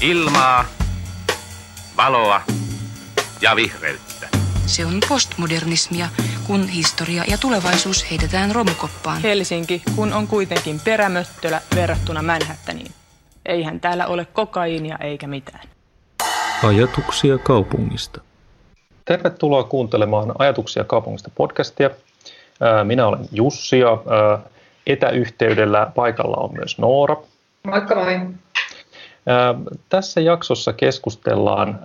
Ilmaa, valoa ja vihreyttä. Se on postmodernismia, kun historia ja tulevaisuus heitetään romukoppaan. Helsinki, kun on kuitenkin perämöttölä verrattuna Manhattaniin. Eihän täällä ole kokaiinia eikä mitään. Ajatuksia kaupungista. Tervetuloa kuuntelemaan Ajatuksia kaupungista podcastia. Minä olen Jussi ja etäyhteydellä paikalla on myös Noora. Moikka moi. Tässä jaksossa keskustellaan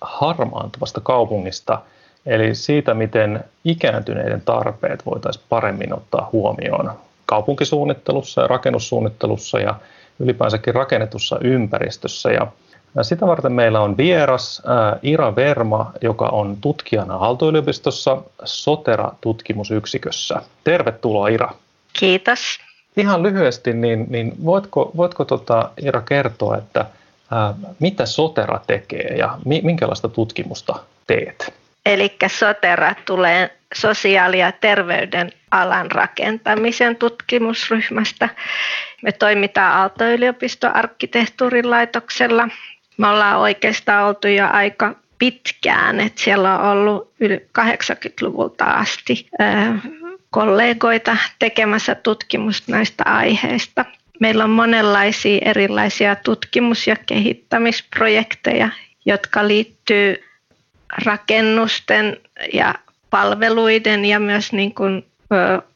harmaantuvasta kaupungista, eli siitä, miten ikääntyneiden tarpeet voitaisiin paremmin ottaa huomioon kaupunkisuunnittelussa ja rakennussuunnittelussa ja ylipäänsäkin rakennetussa ympäristössä. Ja sitä varten meillä on vieras Ira Verma, joka on tutkijana Aalto-yliopistossa Sotera-tutkimusyksikössä. Tervetuloa Ira. Kiitos. Ihan lyhyesti, niin, niin voitko, voitko tota, Ira kertoa, että ää, mitä Sotera tekee ja mi, minkälaista tutkimusta teet? Eli Sotera tulee sosiaali- ja terveyden alan rakentamisen tutkimusryhmästä. Me toimitaan Aalto-yliopiston arkkitehtuurin laitoksella. Me ollaan oikeastaan oltu jo aika pitkään, että siellä on ollut yli 80-luvulta asti kollegoita tekemässä tutkimusta näistä aiheista. Meillä on monenlaisia erilaisia tutkimus- ja kehittämisprojekteja, jotka liittyy rakennusten ja palveluiden ja myös niin kuin,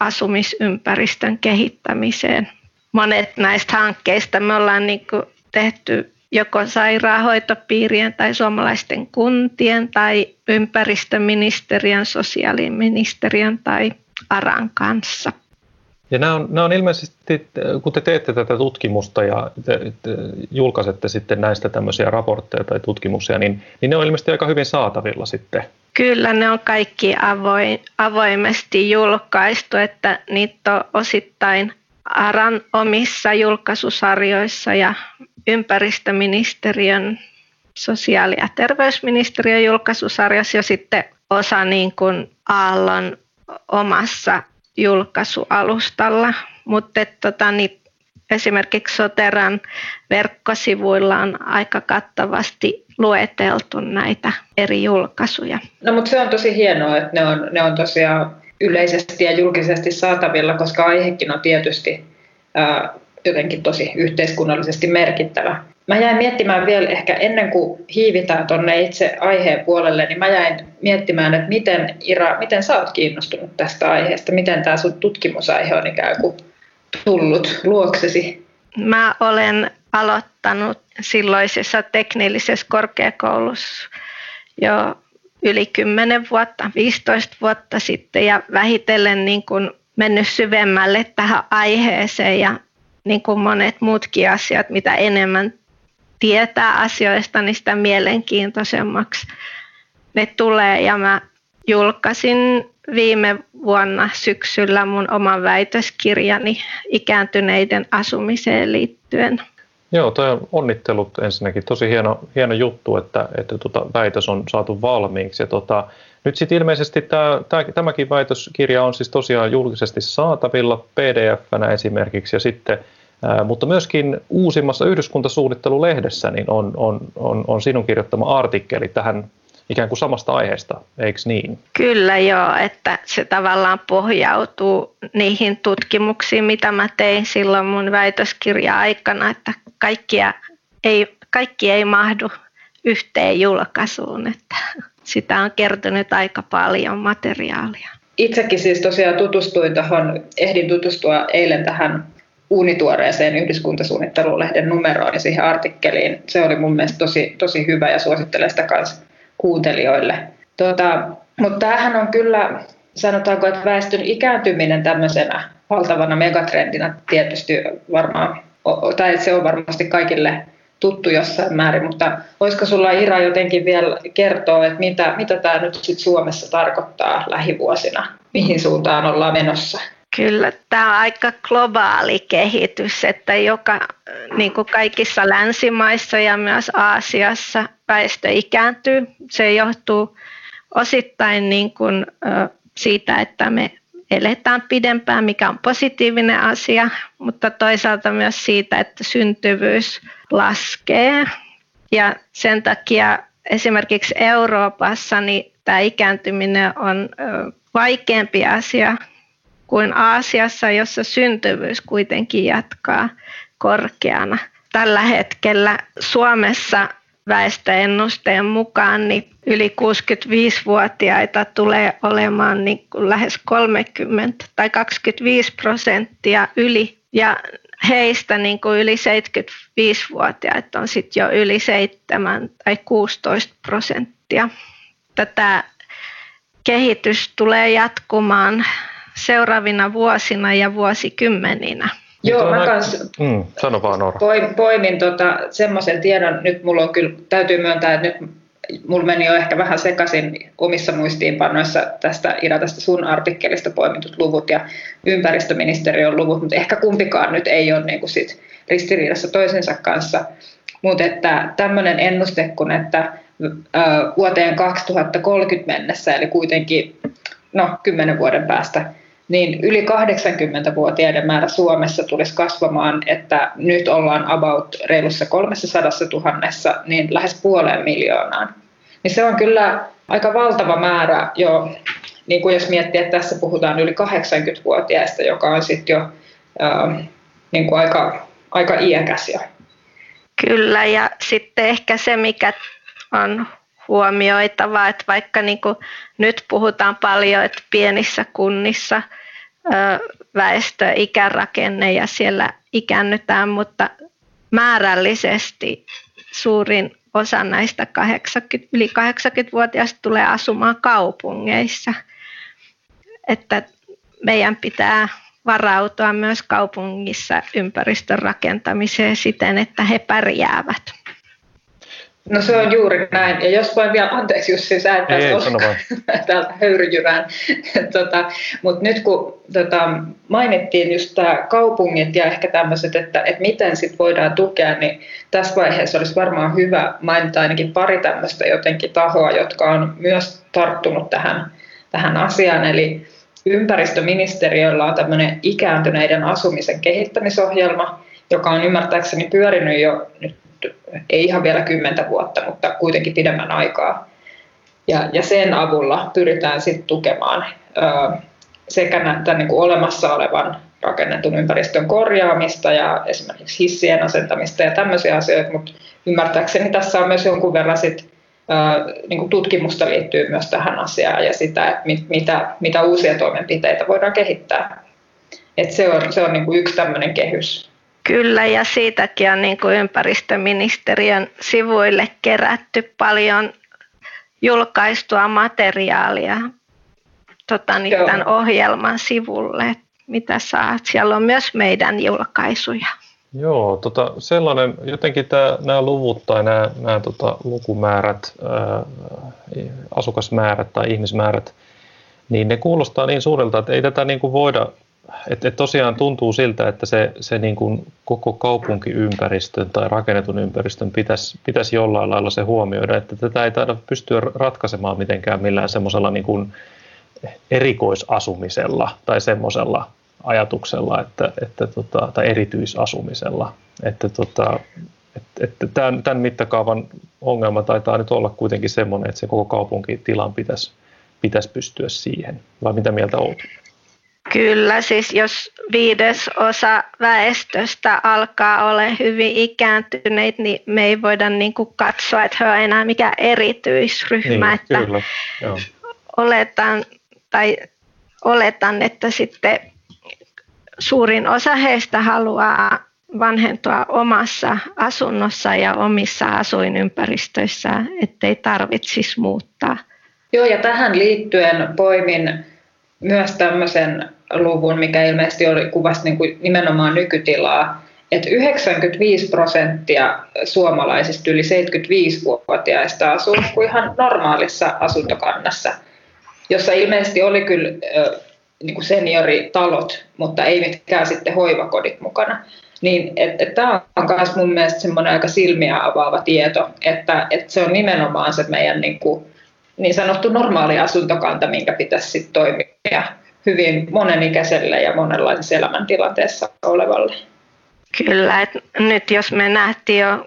asumisympäristön kehittämiseen. Monet näistä hankkeista me ollaan niin kuin tehty joko sairaanhoitopiirien tai suomalaisten kuntien tai ympäristöministeriön, sosiaaliministeriön tai ARAN kanssa. Ja nämä on, nämä on ilmeisesti, kun te teette tätä tutkimusta ja te, te julkaisette sitten näistä tämmöisiä raportteja tai tutkimuksia, niin, niin ne on ilmeisesti aika hyvin saatavilla sitten. Kyllä, ne on kaikki avoin, avoimesti julkaistu, että niitä on osittain ARAN omissa julkaisusarjoissa ja ympäristöministeriön sosiaali- ja terveysministeriön julkaisusarjassa ja sitten osa niin kuin Aallon omassa julkaisualustalla, mutta tota, niin esimerkiksi Soteran verkkosivuilla on aika kattavasti lueteltu näitä eri julkaisuja. No mutta se on tosi hienoa, että ne on, ne on tosiaan yleisesti ja julkisesti saatavilla, koska aihekin on tietysti ää, jotenkin tosi yhteiskunnallisesti merkittävä. Mä jäin miettimään vielä ehkä ennen kuin hiivitään tuonne itse aiheen puolelle, niin mä jäin miettimään, että miten Ira, miten sä oot kiinnostunut tästä aiheesta, miten tämä sun tutkimusaihe on ikään kuin tullut luoksesi? Mä olen aloittanut silloisessa teknillisessä korkeakoulussa jo yli 10 vuotta, 15 vuotta sitten ja vähitellen niin kuin mennyt syvemmälle tähän aiheeseen ja niin kuin monet muutkin asiat, mitä enemmän tietää asioista, niin sitä mielenkiintoisemmaksi ne tulee. Ja mä julkaisin viime vuonna syksyllä mun oman väitöskirjani ikääntyneiden asumiseen liittyen. Joo, toi onnittelut ensinnäkin. Tosi hieno, hieno juttu, että, että tota väitös on saatu valmiiksi. Ja tota, nyt sitten ilmeisesti tämä, tämä, tämäkin väitöskirja on siis tosiaan julkisesti saatavilla pdf-nä esimerkiksi ja sitten mutta myöskin uusimmassa yhdyskuntasuunnittelulehdessä niin on, on, on, on sinun kirjoittama artikkeli tähän ikään kuin samasta aiheesta, eikö niin? Kyllä joo, että se tavallaan pohjautuu niihin tutkimuksiin, mitä mä tein silloin mun väitöskirja-aikana, että kaikkia ei, kaikki ei mahdu yhteen julkaisuun, että sitä on kertynyt aika paljon materiaalia. Itsekin siis tosiaan tutustuin tuohon, ehdin tutustua eilen tähän uunituoreeseen yhdyskuntasuunnittelulehden numeroon ja siihen artikkeliin. Se oli mun mielestä tosi, tosi hyvä ja suosittelen sitä myös kuuntelijoille. Tota, mutta tämähän on kyllä, sanotaanko, että väestön ikääntyminen tämmöisenä valtavana megatrendinä tietysti varmaan, tai se on varmasti kaikille tuttu jossain määrin, mutta voisiko sulla Ira jotenkin vielä kertoa, että mitä, mitä tämä nyt sit Suomessa tarkoittaa lähivuosina, mihin suuntaan ollaan menossa? Kyllä, tämä on aika globaali kehitys, että joka, niin kuin kaikissa länsimaissa ja myös Aasiassa väestö ikääntyy. Se johtuu osittain niin kuin, siitä, että me eletään pidempään, mikä on positiivinen asia, mutta toisaalta myös siitä, että syntyvyys laskee. Ja sen takia esimerkiksi Euroopassa niin tämä ikääntyminen on vaikeampi asia kuin Aasiassa, jossa syntyvyys kuitenkin jatkaa korkeana. Tällä hetkellä Suomessa väestöennusteen mukaan niin yli 65-vuotiaita tulee olemaan niin kuin lähes 30 tai 25 prosenttia yli ja heistä niin kuin yli 75-vuotiaita on sitten jo yli 7 tai 16 prosenttia. Tätä kehitys tulee jatkumaan seuraavina vuosina ja vuosikymmeninä. Joo, mä kans mm, sano vaan Noora. poimin tota, semmoisen tiedon, nyt mulla on kyllä, täytyy myöntää, että nyt mulla meni jo ehkä vähän sekaisin omissa muistiinpannoissa tästä Ira, tästä sun artikkelista poimitut luvut ja ympäristöministeriön luvut, mutta ehkä kumpikaan nyt ei ole niin kuin sit ristiriidassa toisensa kanssa. Mutta että tämmöinen ennuste kun, että vuoteen 2030 mennessä, eli kuitenkin no, 10 vuoden päästä, niin yli 80-vuotiaiden määrä Suomessa tulisi kasvamaan, että nyt ollaan about reilussa 300 000, niin lähes puoleen miljoonaan. Niin se on kyllä aika valtava määrä jo, niin kuin jos miettii, että tässä puhutaan yli 80-vuotiaista, joka on sitten jo ää, niin kuin aika, aika iäkäs jo. Kyllä, ja sitten ehkä se, mikä on huomioitava, että vaikka niin kuin nyt puhutaan paljon, että pienissä kunnissa väestö, ikärakenne ja siellä ikäännytään, mutta määrällisesti suurin osa näistä 80, yli 80-vuotiaista tulee asumaan kaupungeissa. Että meidän pitää varautua myös kaupungissa ympäristön rakentamiseen siten, että he pärjäävät. No se on juuri näin. Ja jos voin vielä, anteeksi Jussi, sä et täältä höyryjyrään. tota, Mutta nyt kun tota, mainittiin just tämä kaupungit ja ehkä tämmöiset, että, että miten sit voidaan tukea, niin tässä vaiheessa olisi varmaan hyvä mainita ainakin pari tämmöistä jotenkin tahoa, jotka on myös tarttunut tähän, tähän asiaan. Eli ympäristöministeriöllä on tämmöinen ikääntyneiden asumisen kehittämisohjelma, joka on ymmärtääkseni pyörinyt jo nyt ei ihan vielä kymmentä vuotta, mutta kuitenkin pidemmän aikaa. Ja, ja sen avulla pyritään sitten tukemaan ö, sekä tämän niin kuin olemassa olevan rakennetun ympäristön korjaamista ja esimerkiksi hissien asentamista ja tämmöisiä asioita, mutta ymmärtääkseni tässä on myös jonkun verran sit, ö, niin kuin tutkimusta liittyy myös tähän asiaan ja sitä, että mit, mitä, mitä uusia toimenpiteitä voidaan kehittää. Et se on, se on niin kuin yksi tämmöinen kehys, Kyllä, ja siitäkin on niin kuin ympäristöministeriön sivuille kerätty paljon julkaistua materiaalia tota, niin tämän ohjelman sivulle, mitä saat. Siellä on myös meidän julkaisuja. Joo, tota, sellainen, jotenkin tämä, nämä luvut tai nämä, nämä tota, lukumäärät, ää, asukasmäärät tai ihmismäärät, niin ne kuulostaa niin suurelta, että ei tätä niin kuin voida et, et tosiaan tuntuu siltä, että se, se niin kuin koko kaupunkiympäristön tai rakennetun ympäristön pitäisi, pitäisi jollain lailla se huomioida, että tätä ei taida pystyä ratkaisemaan mitenkään millään semmoisella niin kuin erikoisasumisella tai semmoisella ajatuksella, että, että tota, tai erityisasumisella. Että tota, että, että tämän, tämän mittakaavan ongelma taitaa nyt olla kuitenkin semmoinen, että se koko kaupunkitilan pitäisi, pitäisi pystyä siihen. Vai mitä mieltä olet? Kyllä, siis jos viides osa väestöstä alkaa olla hyvin ikääntyneitä, niin me ei voida niin kuin katsoa, että he ovat enää mikään erityisryhmä. Niin, että kyllä, joo. Oletan, tai oletan, että sitten suurin osa heistä haluaa vanhentua omassa asunnossa ja omissa asuinympäristöissään, ettei tarvitsisi muuttaa. Joo, ja tähän liittyen poimin myös tämmöisen luvun, mikä ilmeisesti oli, kuvasi niin kuin nimenomaan nykytilaa, että 95 prosenttia suomalaisista yli 75-vuotiaista asuu kuin ihan normaalissa asuntokannassa, jossa ilmeisesti oli kyllä niin kuin senioritalot, mutta ei mitkään sitten hoivakodit mukana. Niin et tämä on myös mun mielestä semmoinen aika silmiä avaava tieto, että, että se on nimenomaan se meidän niin, kuin, niin sanottu normaali asuntokanta, minkä pitäisi sitten toimia hyvin monenikäiselle ja monenlaisessa elämäntilanteessa olevalle. Kyllä, että nyt jos me nähtiin jo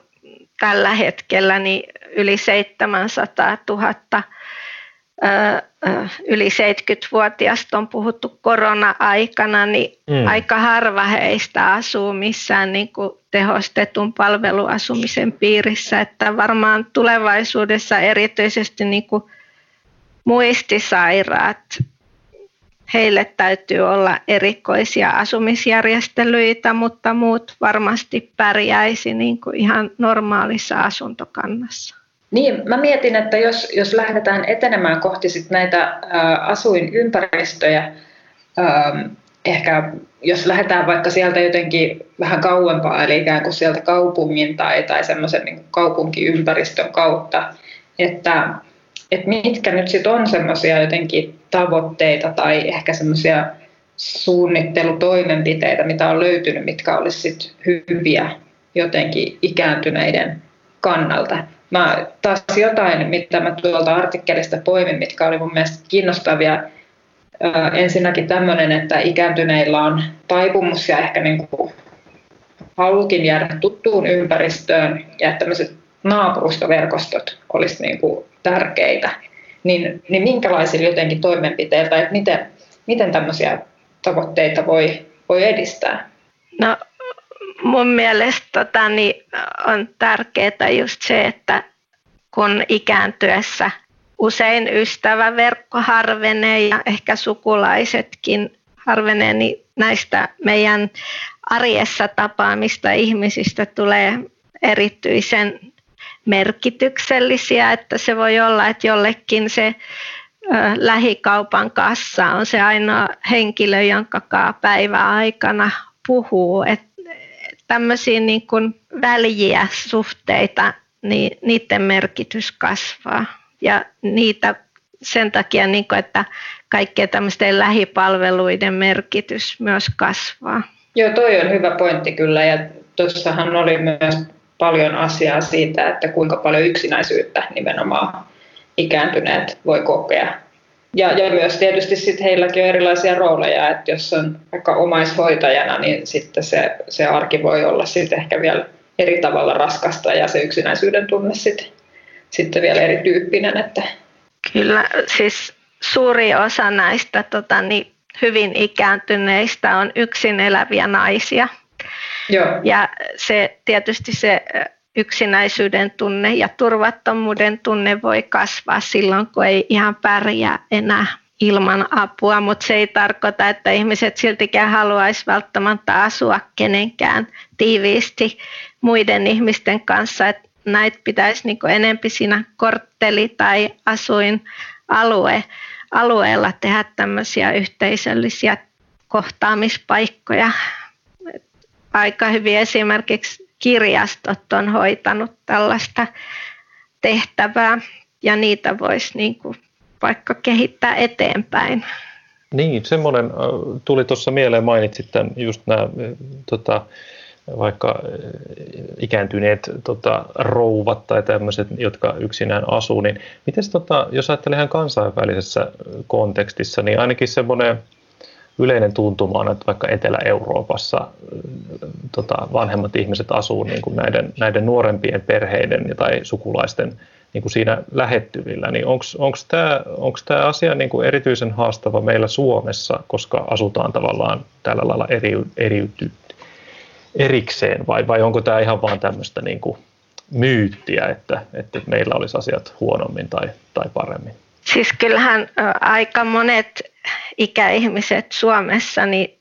tällä hetkellä niin yli 700 000 yli 70-vuotiaista on puhuttu korona-aikana, niin mm. aika harva heistä asuu missään niin kuin tehostetun palveluasumisen piirissä. Että varmaan tulevaisuudessa erityisesti niin kuin muistisairaat, heille täytyy olla erikoisia asumisjärjestelyitä, mutta muut varmasti pärjäisi niin kuin ihan normaalissa asuntokannassa. Niin, mä mietin, että jos, jos lähdetään etenemään kohti sit näitä ä, asuinympäristöjä, ä, ehkä jos lähdetään vaikka sieltä jotenkin vähän kauempaa, eli ikään kuin sieltä kaupungin tai, tai semmoisen niin kaupunkiympäristön kautta, että, että mitkä nyt sitten on semmoisia jotenkin tavoitteita tai ehkä semmoisia suunnittelutoimenpiteitä, mitä on löytynyt, mitkä olisi hyviä jotenkin ikääntyneiden kannalta mä taas jotain, mitä mä tuolta artikkelista poimin, mitkä oli mun mielestä kiinnostavia. Ensinnäkin tämmöinen, että ikääntyneillä on taipumus ja ehkä niin kuin halukin jäädä tuttuun ympäristöön ja tämmöiset naapurustoverkostot olisi niin kuin tärkeitä. Niin, niin minkälaisilla jotenkin toimenpiteillä, että miten, miten tämmöisiä tavoitteita voi, voi edistää? No mun mielestä tota, niin on tärkeää just se, että kun ikääntyessä usein ystäväverkko harvenee ja ehkä sukulaisetkin harvenee, niin näistä meidän arjessa tapaamista ihmisistä tulee erityisen merkityksellisiä, että se voi olla, että jollekin se lähikaupan kassa on se ainoa henkilö, jonka päivän aikana puhuu. Että tämmöisiä niin kuin väljiä suhteita, niin niiden merkitys kasvaa. Ja niitä sen takia, niin kuin, että kaikkien tämmöisten lähipalveluiden merkitys myös kasvaa. Joo, toi on hyvä pointti kyllä. Ja tuossahan oli myös paljon asiaa siitä, että kuinka paljon yksinäisyyttä nimenomaan ikääntyneet voi kokea ja, ja myös tietysti sit heilläkin on erilaisia rooleja, että jos on vaikka omaishoitajana, niin sitten se, se arki voi olla sitten ehkä vielä eri tavalla raskasta ja se yksinäisyyden tunne sitten, sitten vielä erityyppinen. Että. Kyllä, siis suuri osa näistä tota, niin hyvin ikääntyneistä on yksin eläviä naisia. Joo. Ja se, tietysti se yksinäisyyden tunne ja turvattomuuden tunne voi kasvaa silloin, kun ei ihan pärjää enää ilman apua, mutta se ei tarkoita, että ihmiset siltikään haluaisi välttämättä asua kenenkään tiiviisti muiden ihmisten kanssa, että näitä pitäisi niin enempi siinä kortteli- tai asuinalue alueella tehdä tämmöisiä yhteisöllisiä kohtaamispaikkoja. Aika hyvin esimerkiksi kirjastot on hoitanut tällaista tehtävää ja niitä voisi niin kuin vaikka kehittää eteenpäin. Niin, semmoinen tuli tuossa mieleen, mainitsit tämän, just nämä tota, vaikka ikääntyneet tota, rouvat tai tämmöiset, jotka yksinään asuu, niin miten tota, jos ajattelee ihan kansainvälisessä kontekstissa, niin ainakin semmoinen yleinen tuntuma on, että vaikka Etelä-Euroopassa tota, vanhemmat ihmiset asuu niin kuin näiden, näiden nuorempien perheiden tai sukulaisten niin kuin siinä lähettyvillä, niin onko tämä asia niin kuin erityisen haastava meillä Suomessa, koska asutaan tavallaan tällä lailla eri, eriyty, erikseen, vai, vai onko tämä ihan vaan tämmöistä niin myyttiä, että, että meillä olisi asiat huonommin tai, tai paremmin? Siis kyllähän aika monet ikäihmiset Suomessa niin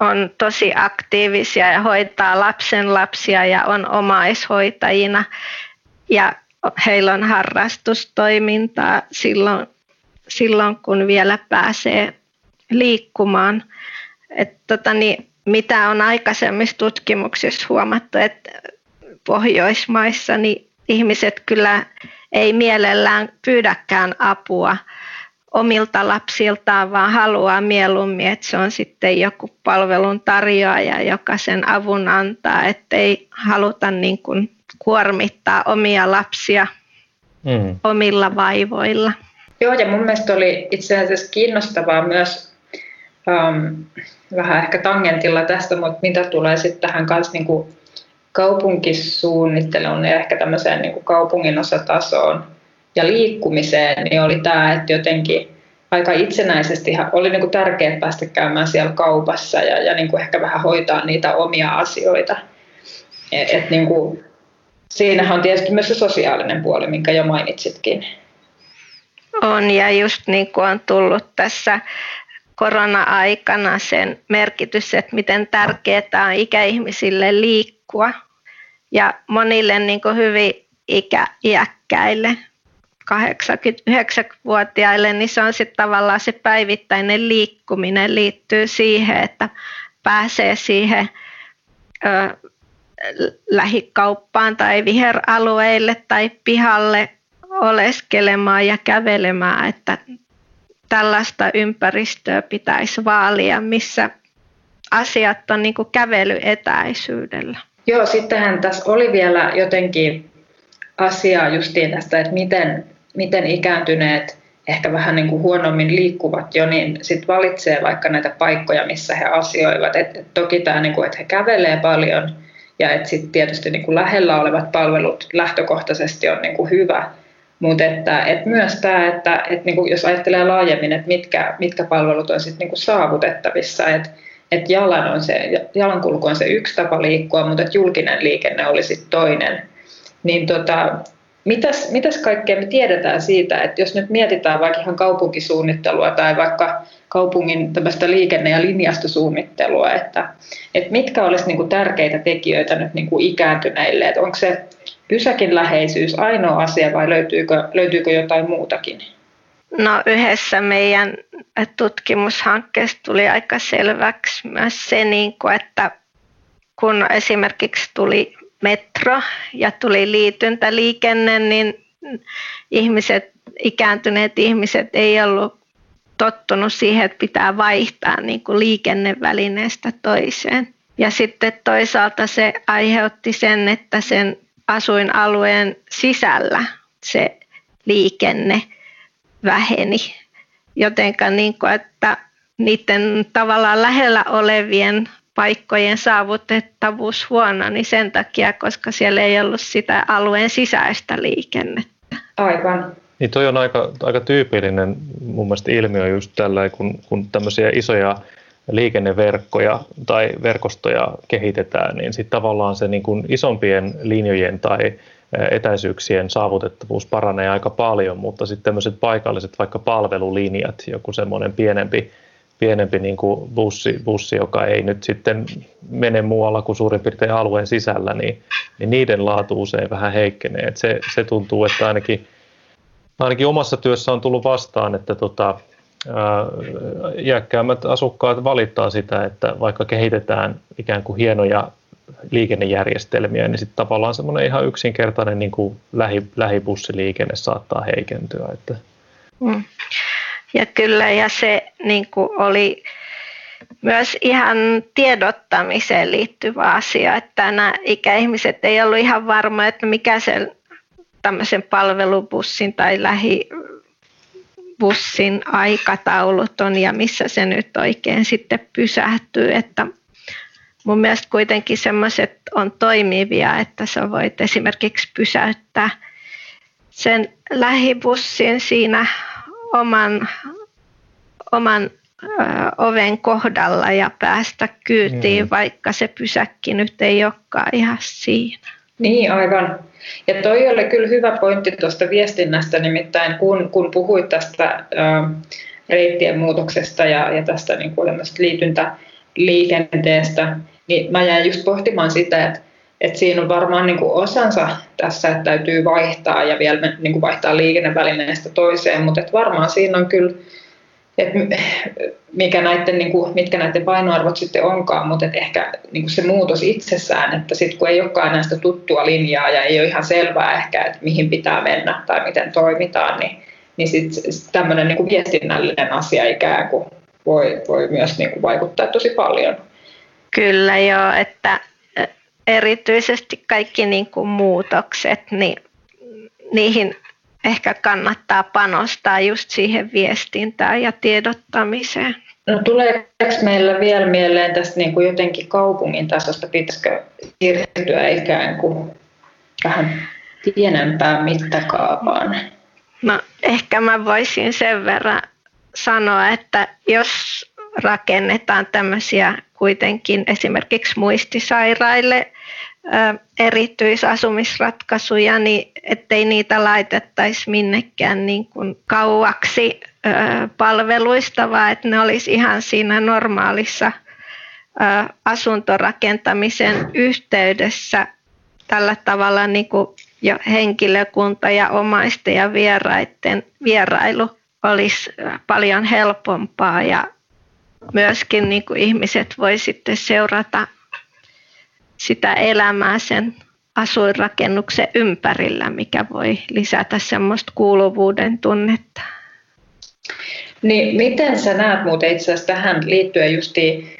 on tosi aktiivisia ja hoitaa lapsen lapsia ja on omaishoitajina ja heillä on harrastustoimintaa silloin, silloin kun vielä pääsee liikkumaan. Et tota niin, mitä on aikaisemmissa tutkimuksissa huomattu, että Pohjoismaissa niin ihmiset kyllä ei mielellään pyydäkään apua omilta lapsiltaan, vaan haluaa mieluummin, että se on sitten joku palvelun tarjoaja, joka sen avun antaa, ettei haluta niin kuin kuormittaa omia lapsia mm. omilla vaivoilla. Joo, ja mun mielestä oli itse asiassa kiinnostavaa myös um, vähän ehkä tangentilla tästä, mutta mitä tulee sitten tähän kanssa niin kuin kaupunkisuunnitteluun ja ehkä tämmöiseen niin kuin kaupungin osatasoon ja liikkumiseen, niin oli tämä, että jotenkin aika itsenäisesti oli niin kuin tärkeää päästä käymään siellä kaupassa ja, ja niin kuin ehkä vähän hoitaa niitä omia asioita. Et, et niin kuin, siinähän on tietysti myös se sosiaalinen puoli, minkä jo mainitsitkin. On ja just niin kuin on tullut tässä korona-aikana sen merkitys, että miten tärkeää on ikäihmisille liikkua ja monille niin kuin hyvin ikä, iäkkäille 89-vuotiaille, niin se on sitten tavallaan se päivittäinen liikkuminen liittyy siihen, että pääsee siihen ö, lähikauppaan tai viheralueille tai pihalle oleskelemaan ja kävelemään, että tällaista ympäristöä pitäisi vaalia, missä asiat on niin kuin kävelyetäisyydellä. Joo, sittenhän tässä oli vielä jotenkin asiaa justiin tästä, että miten, miten ikääntyneet ehkä vähän niin kuin huonommin liikkuvat jo, niin sitten valitsee vaikka näitä paikkoja, missä he asioivat. Et, et toki tämä, niin kuin, että he kävelee paljon ja että sitten tietysti niin kuin lähellä olevat palvelut lähtökohtaisesti on niin kuin hyvä, mutta että, että myös tämä, että, että niin kuin jos ajattelee laajemmin, että mitkä, mitkä palvelut on sitten niin saavutettavissa, että, että jalan on se, jalankulku on se yksi tapa liikkua, mutta että julkinen liikenne oli sitten toinen. Niin tota, mitäs, mitäs kaikkea me tiedetään siitä, että jos nyt mietitään vaikka ihan kaupunkisuunnittelua tai vaikka kaupungin tämmöistä liikenne- ja linjastosuunnittelua, että, että mitkä olisi niin tärkeitä tekijöitä nyt niin ikääntyneille, että onko se pysäkin läheisyys ainoa asia vai löytyykö, löytyykö jotain muutakin? No yhdessä meidän tutkimushankkeessa tuli aika selväksi myös se, niin kuin, että kun esimerkiksi tuli metro ja tuli liityntäliikenne, niin ihmiset, ikääntyneet ihmiset ei ollut tottunut siihen, että pitää vaihtaa niin kuin liikennevälineestä toiseen. Ja sitten toisaalta se aiheutti sen, että sen asuinalueen sisällä se liikenne väheni. Jotenka niin kuin, että niiden tavallaan lähellä olevien paikkojen saavutettavuus huono, niin sen takia, koska siellä ei ollut sitä alueen sisäistä liikennettä. Aivan. Niin toi on aika, aika tyypillinen mun mielestä ilmiö just tällä, kun, kun tämmöisiä isoja liikenneverkkoja tai verkostoja kehitetään, niin sitten tavallaan se niin kuin isompien linjojen tai etäisyyksien saavutettavuus paranee aika paljon, mutta sitten tämmöiset paikalliset vaikka palvelulinjat, joku semmoinen pienempi, pienempi niin kuin bussi, bussi, joka ei nyt sitten mene muualla kuin suurin piirtein alueen sisällä, niin, niin niiden laatu usein vähän heikkenee. Et se, se tuntuu, että ainakin, ainakin omassa työssä on tullut vastaan, että tota, iäkkäämmät asukkaat valittaa sitä, että vaikka kehitetään ikään kuin hienoja liikennejärjestelmiä, niin sitten tavallaan semmoinen ihan yksinkertainen niin kuin lähi, lähibussiliikenne saattaa heikentyä. Että. Mm. Ja kyllä, ja se niin kuin oli myös ihan tiedottamiseen liittyvä asia, että nämä ikäihmiset ei ollut ihan varma, että mikä se tämmöisen palvelubussin tai lähi bussin aikataulut on ja missä se nyt oikein sitten pysähtyy. Että mun mielestä kuitenkin semmoiset on toimivia, että sä voit esimerkiksi pysäyttää sen lähibussin siinä oman, oman ö, oven kohdalla ja päästä kyytiin, mm. vaikka se pysäkki nyt ei olekaan ihan siinä. Niin, aivan. Ja toi oli kyllä hyvä pointti tuosta viestinnästä, nimittäin kun, kun puhuit tästä ä, reittien muutoksesta ja, ja tästä niin kuin liityntäliikenteestä, niin mä jäin just pohtimaan sitä, että, että siinä on varmaan niin kuin osansa tässä, että täytyy vaihtaa ja vielä niin kuin vaihtaa liikennevälineestä toiseen, mutta että varmaan siinä on kyllä että mikä näiden, niin kuin, mitkä näiden painoarvot sitten onkaan, mutta että ehkä niin kuin se muutos itsessään, että sitten kun ei olekaan enää sitä tuttua linjaa ja ei ole ihan selvää ehkä, että mihin pitää mennä tai miten toimitaan, niin, niin sitten sit tämmöinen niin kuin viestinnällinen asia ikään kuin voi, voi myös niin kuin vaikuttaa tosi paljon. Kyllä joo, että erityisesti kaikki niin kuin muutokset, niin niihin ehkä kannattaa panostaa just siihen viestintään ja tiedottamiseen. No tuleeko meillä vielä mieleen tästä niin kuin jotenkin kaupungin tasosta, pitäisikö siirtyä ikään kuin vähän pienempään mittakaavaan? No ehkä mä voisin sen verran sanoa, että jos rakennetaan tämmöisiä kuitenkin esimerkiksi muistisairaille erityisasumisratkaisuja, niin ettei niitä laitettaisi minnekään niin kuin kauaksi palveluista, vaan että ne olisi ihan siinä normaalissa asuntorakentamisen yhteydessä tällä tavalla niin kuin jo henkilökunta ja omaisten ja vieraiden vierailu olisi paljon helpompaa ja myöskin niin kuin ihmiset voi sitten seurata sitä elämää sen asuinrakennuksen ympärillä, mikä voi lisätä semmoista kuuluvuuden tunnetta. Niin miten sä näet muuten itse asiassa tähän liittyen justi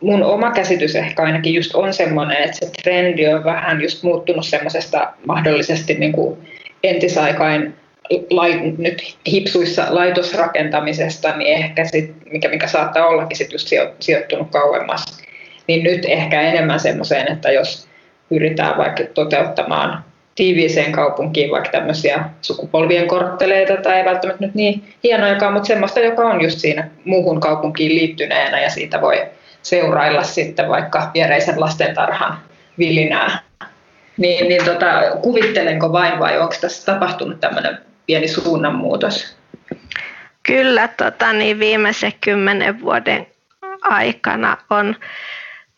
mun oma käsitys ehkä ainakin just on semmoinen, että se trendi on vähän just muuttunut semmoisesta mahdollisesti niin kuin entisaikain lai, nyt hipsuissa laitosrakentamisesta, niin ehkä sit, mikä, mikä saattaa ollakin sit just sijoittunut kauemmas, niin nyt ehkä enemmän semmoiseen, että jos pyritään vaikka toteuttamaan tiiviiseen kaupunkiin vaikka tämmöisiä sukupolvien kortteleita tai ei välttämättä nyt niin hienojakaan, mutta semmoista, joka on just siinä muuhun kaupunkiin liittyneenä ja siitä voi seurailla sitten vaikka viereisen lastentarhan vilinää. Niin, niin tota, kuvittelenko vain vai onko tässä tapahtunut tämmöinen pieni suunnanmuutos? Kyllä, tota, niin viimeisen kymmenen vuoden aikana on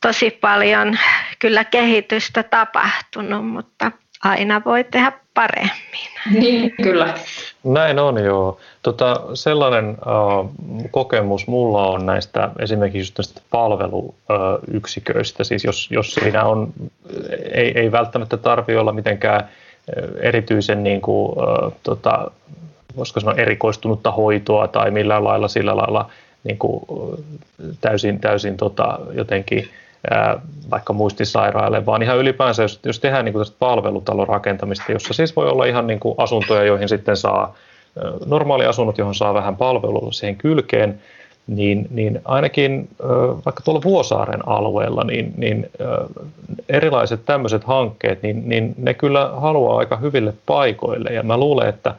tosi paljon kyllä kehitystä tapahtunut, mutta aina voi tehdä paremmin. Niin, kyllä. Näin on joo. Tota, sellainen äh, kokemus mulla on näistä esimerkiksi just palveluyksiköistä, siis jos, jos siinä on, ei, ei välttämättä tarvitse olla mitenkään erityisen niin kuin, tota, voisiko sanoa erikoistunutta hoitoa tai millään lailla sillä lailla niin kuin, täysin, täysin tota, jotenkin vaikka muistisairaille, vaan ihan ylipäänsä, jos, jos tehdään niin kuin palvelutalon rakentamista, jossa siis voi olla ihan niin kuin asuntoja, joihin sitten saa normaali asunnot, johon saa vähän palvelua siihen kylkeen, niin, niin ainakin vaikka tuolla Vuosaaren alueella, niin, niin erilaiset tämmöiset hankkeet, niin, niin ne kyllä haluaa aika hyville paikoille. Ja mä luulen, että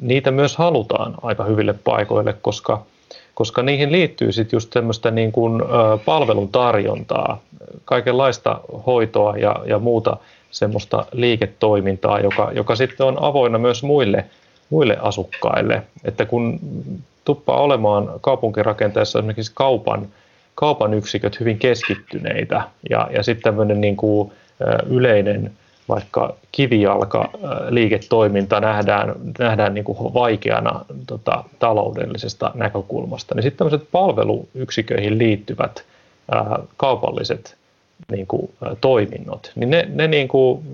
niitä myös halutaan aika hyville paikoille, koska – koska niihin liittyy sitten just tämmöistä niin kuin, palvelun tarjontaa, kaikenlaista hoitoa ja, ja muuta semmoista liiketoimintaa, joka, joka sitten on avoinna myös muille, muille asukkaille. Että kun tuppaa olemaan kaupunkirakenteessa esimerkiksi kaupan, kaupan yksiköt hyvin keskittyneitä. Ja, ja sitten tämmöinen niin kuin, yleinen vaikka kivijalka liiketoiminta nähdään, nähdään niin kuin vaikeana tota, taloudellisesta näkökulmasta, niin sitten tämmöiset palveluyksiköihin liittyvät ää, kaupalliset niin kuin, toiminnot, niin ne, ne niin kuin,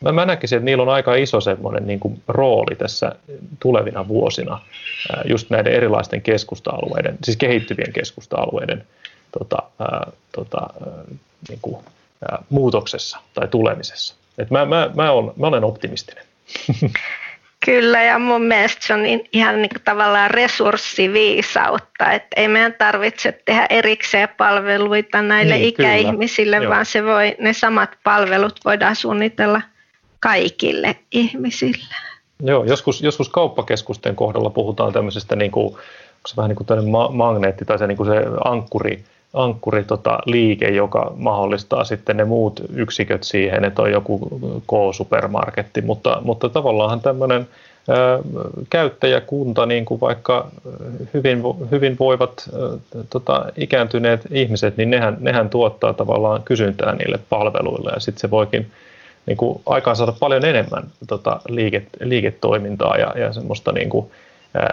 mä, mä näkisin, että niillä on aika iso semmoinen niin kuin, rooli tässä tulevina vuosina just näiden erilaisten keskusta-alueiden, siis kehittyvien keskusta-alueiden tota, ää, tota, ää, niin kuin, ää, muutoksessa tai tulemisessa. Et mä, mä, mä, on, mä olen optimistinen. Kyllä, ja mun mielestä se on ihan niin kuin tavallaan resurssiviisautta, että ei meidän tarvitse tehdä erikseen palveluita näille niin, ikäihmisille, kyllä. vaan se voi, ne samat palvelut voidaan suunnitella kaikille ihmisille. Joo, joskus, joskus kauppakeskusten kohdalla puhutaan tämmöisestä, niin kuin, se vähän niin kuin ma- magneetti tai se, niin kuin se ankkuri, ankkuri tota, liike, joka mahdollistaa sitten ne muut yksiköt siihen, että on joku K-supermarketti, mutta, mutta tavallaan tämmöinen käyttäjäkunta, niin kuin vaikka hyvin, hyvin voivat tota, ikääntyneet ihmiset, niin nehän, nehän tuottaa tavallaan kysyntää niille palveluille. Ja sitten se voikin niin kuin, aikaan saada paljon enemmän tota, liike, liiketoimintaa ja, ja semmoista niin kuin,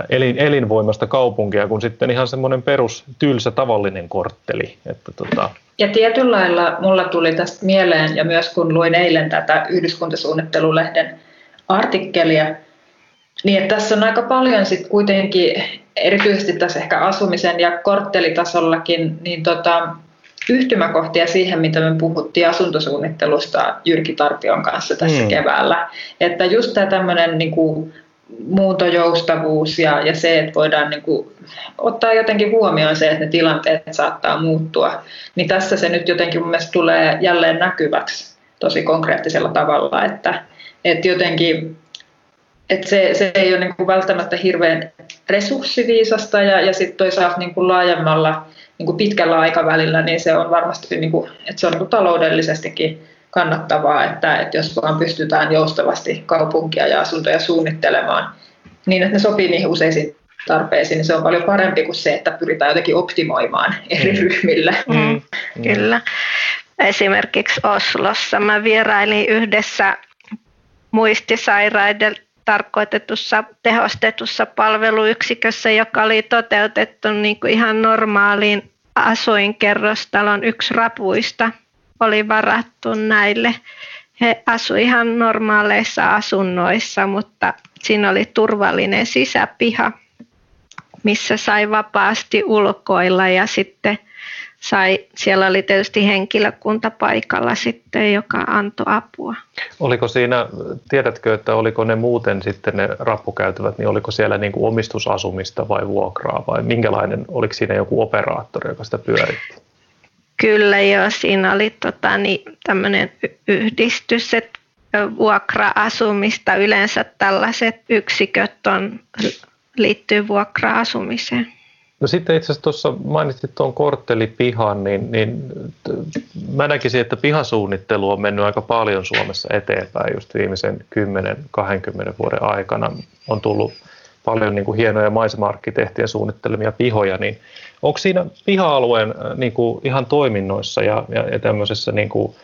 elin, elinvoimasta kaupunkia kuin sitten ihan semmoinen perus tylsä tavallinen kortteli. Että tota. Ja tietyllä lailla mulla tuli tästä mieleen, ja myös kun luin eilen tätä yhdyskuntasuunnittelulehden artikkelia, niin että tässä on aika paljon sitten kuitenkin, erityisesti tässä ehkä asumisen ja korttelitasollakin, niin tota, yhtymäkohtia siihen, mitä me puhuttiin asuntosuunnittelusta Jyrki Tarpion kanssa tässä mm. keväällä. Että just tämä tämmöinen niin kuin muuntojoustavuus ja, ja se, että voidaan niin kuin ottaa jotenkin huomioon se, että ne tilanteet saattaa muuttua, niin tässä se nyt jotenkin mun mielestä tulee jälleen näkyväksi tosi konkreettisella tavalla, että, että jotenkin että se, se ei ole niin kuin välttämättä hirveän resurssiviisasta ja, ja sitten toisaalta niin kuin laajemmalla niin kuin pitkällä aikavälillä niin se on varmasti niin kuin, että se on niin kuin taloudellisestikin kannattavaa, että, että jos vaan pystytään joustavasti kaupunkia ja asuntoja suunnittelemaan niin, että ne sopii niihin useisiin tarpeisiin, niin se on paljon parempi kuin se, että pyritään jotenkin optimoimaan eri mm. ryhmille. Mm. Mm. Kyllä. Esimerkiksi Oslossa mä vierailin yhdessä muistisairaiden tarkoitetussa tehostetussa palveluyksikössä, joka oli toteutettu niin kuin ihan normaaliin asuinkerrostalon yksi rapuista oli varattu näille. He asuivat ihan normaaleissa asunnoissa, mutta siinä oli turvallinen sisäpiha, missä sai vapaasti ulkoilla ja sitten sai, siellä oli tietysti henkilökunta paikalla sitten, joka antoi apua. Oliko siinä, tiedätkö, että oliko ne muuten sitten ne rappukäytävät, niin oliko siellä niin kuin omistusasumista vai vuokraa vai minkälainen, oliko siinä joku operaattori, joka sitä pyöritti? Kyllä joo, siinä oli tota, niin, tämmöinen yhdistys, että vuokra-asumista yleensä tällaiset yksiköt on, liittyy vuokra-asumiseen. No sitten itse asiassa tuossa mainitsit tuon korttelipihan, niin, niin mä näkisin, että pihasuunnittelu on mennyt aika paljon Suomessa eteenpäin just viimeisen 10-20 vuoden aikana. On tullut paljon niin kuin hienoja maisema-arkkitehtien suunnittelemia pihoja, niin onko siinä piha-alueen äh, niin kuin ihan toiminnoissa ja, ja, ja tämmöisessä niin kuin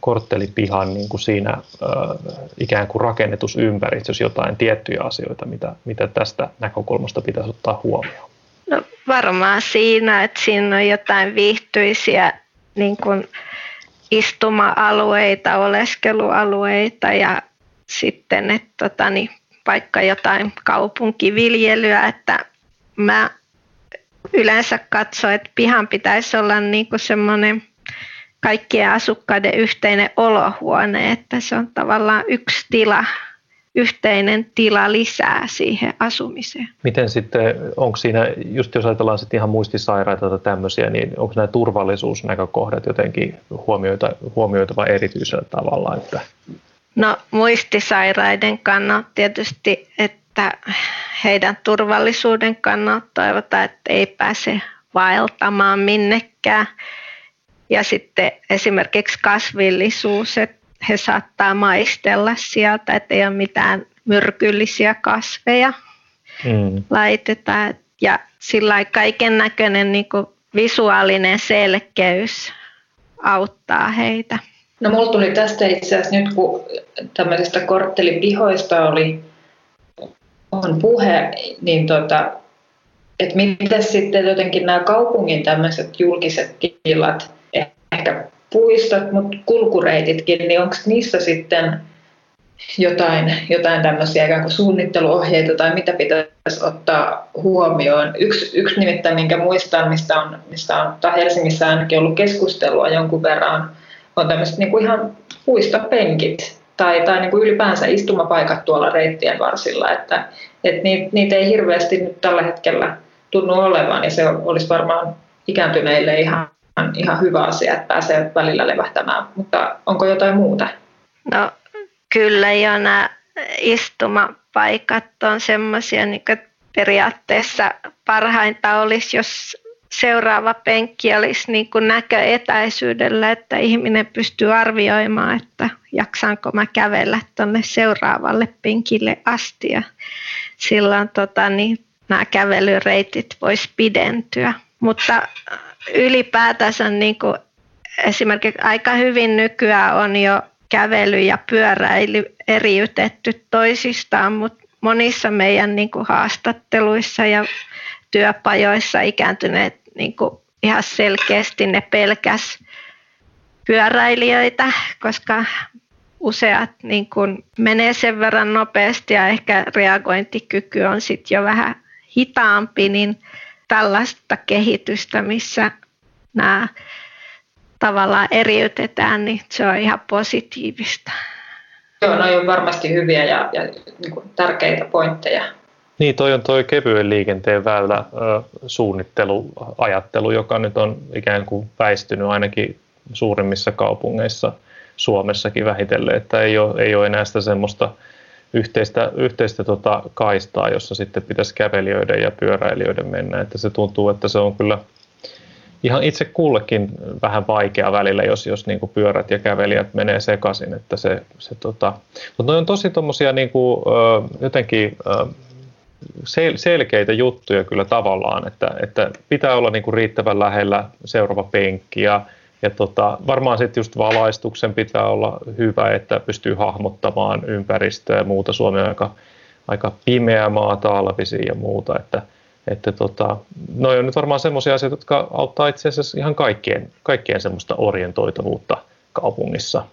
korttelipihan niin kuin siinä äh, ikään kuin rakennetusympäristössä jotain tiettyjä asioita, mitä, mitä tästä näkökulmasta pitäisi ottaa huomioon? No varmaan siinä, että siinä on jotain viihtyisiä niin kuin istuma-alueita, oleskelualueita ja sitten että tota, niin, vaikka jotain kaupunkiviljelyä, että mä yleensä katson, että pihan pitäisi olla niin kuin semmoinen kaikkien asukkaiden yhteinen olohuone, että se on tavallaan yksi tila yhteinen tila lisää siihen asumiseen. Miten sitten, onko siinä, just jos ajatellaan sitten ihan muistisairaita tai tämmöisiä, niin onko nämä turvallisuusnäkökohdat jotenkin huomioita, huomioitava erityisellä tavalla? Että... No muistisairaiden kannalta tietysti, että heidän turvallisuuden kannalta toivotaan, että ei pääse vaeltamaan minnekään. Ja sitten esimerkiksi kasvillisuus, että he saattaa maistella sieltä, että ei ole mitään myrkyllisiä kasveja mm. laitetaan. Ja sillä kaiken näköinen niin visuaalinen selkeys auttaa heitä. No mulla tuli tästä itse asiassa nyt, kun tämmöisistä korttelipihoista oli on puhe, niin tota, että miten sitten jotenkin nämä kaupungin tämmöiset julkiset tilat, ehkä puistot, mutta kulkureititkin, niin onko niissä sitten jotain, jotain tämmöisiä ikään kuin suunnitteluohjeita tai mitä pitäisi ottaa huomioon. Yksi, yksi nimittäin, minkä muistan, mistä on, mistä on tai Helsingissä ainakin ollut keskustelua jonkun verran, on tämmöiset niin kuin ihan puistopenkit tai, tai niin kuin ylipäänsä istumapaikat tuolla reittien varsilla, että, että niitä, niitä ei hirveästi nyt tällä hetkellä tunnu olevan ja se olisi varmaan ikääntyneille ihan ihan hyvä asia, että pääsee välillä levähtämään, mutta onko jotain muuta? No kyllä jo nämä istumapaikat on semmoisia, niin periaatteessa parhainta olisi, jos seuraava penkki olisi niin kuin näköetäisyydellä, että ihminen pystyy arvioimaan, että jaksaanko mä kävellä tuonne seuraavalle penkille asti ja silloin tota, niin, nämä kävelyreitit voisi pidentyä. Mutta ylipäätänsä niin kuin esimerkiksi aika hyvin nykyään on jo kävely ja pyöräily eriytetty toisistaan, mutta monissa meidän niin kuin haastatteluissa ja työpajoissa ikääntyneet niin kuin ihan selkeästi ne pelkäs pyöräilijöitä, koska useat niin kuin menee sen verran nopeasti ja ehkä reagointikyky on sitten jo vähän hitaampi, niin tällaista kehitystä, missä nämä tavallaan eriytetään, niin se on ihan positiivista. Joo, no on varmasti hyviä ja, ja niin kuin tärkeitä pointteja. Niin, toi on toi kevyen liikenteen väylä suunnitteluajattelu, joka nyt on ikään kuin väistynyt ainakin suurimmissa kaupungeissa Suomessakin vähitellen, että ei ole, ei ole enää sitä semmoista yhteistä, yhteistä tota kaistaa, jossa sitten pitäisi kävelijöiden ja pyöräilijöiden mennä. Että se tuntuu, että se on kyllä ihan itse kullekin vähän vaikea välillä, jos, jos niin kuin pyörät ja kävelijät menee sekaisin. Että se, se tota... Mutta ne on tosi tommosia niin kuin, jotenkin sel- selkeitä juttuja kyllä tavallaan, että, että pitää olla niin kuin riittävän lähellä seuraava penkki ja ja tota, varmaan sitten just valaistuksen pitää olla hyvä, että pystyy hahmottamaan ympäristöä ja muuta. Suomi on aika, aika pimeä maa talvisin ja muuta, että, että tota, noi on nyt varmaan semmoisia asioita, jotka auttaa itse asiassa ihan kaikkien, kaikkien semmoista orientoitavuutta kaupungissa.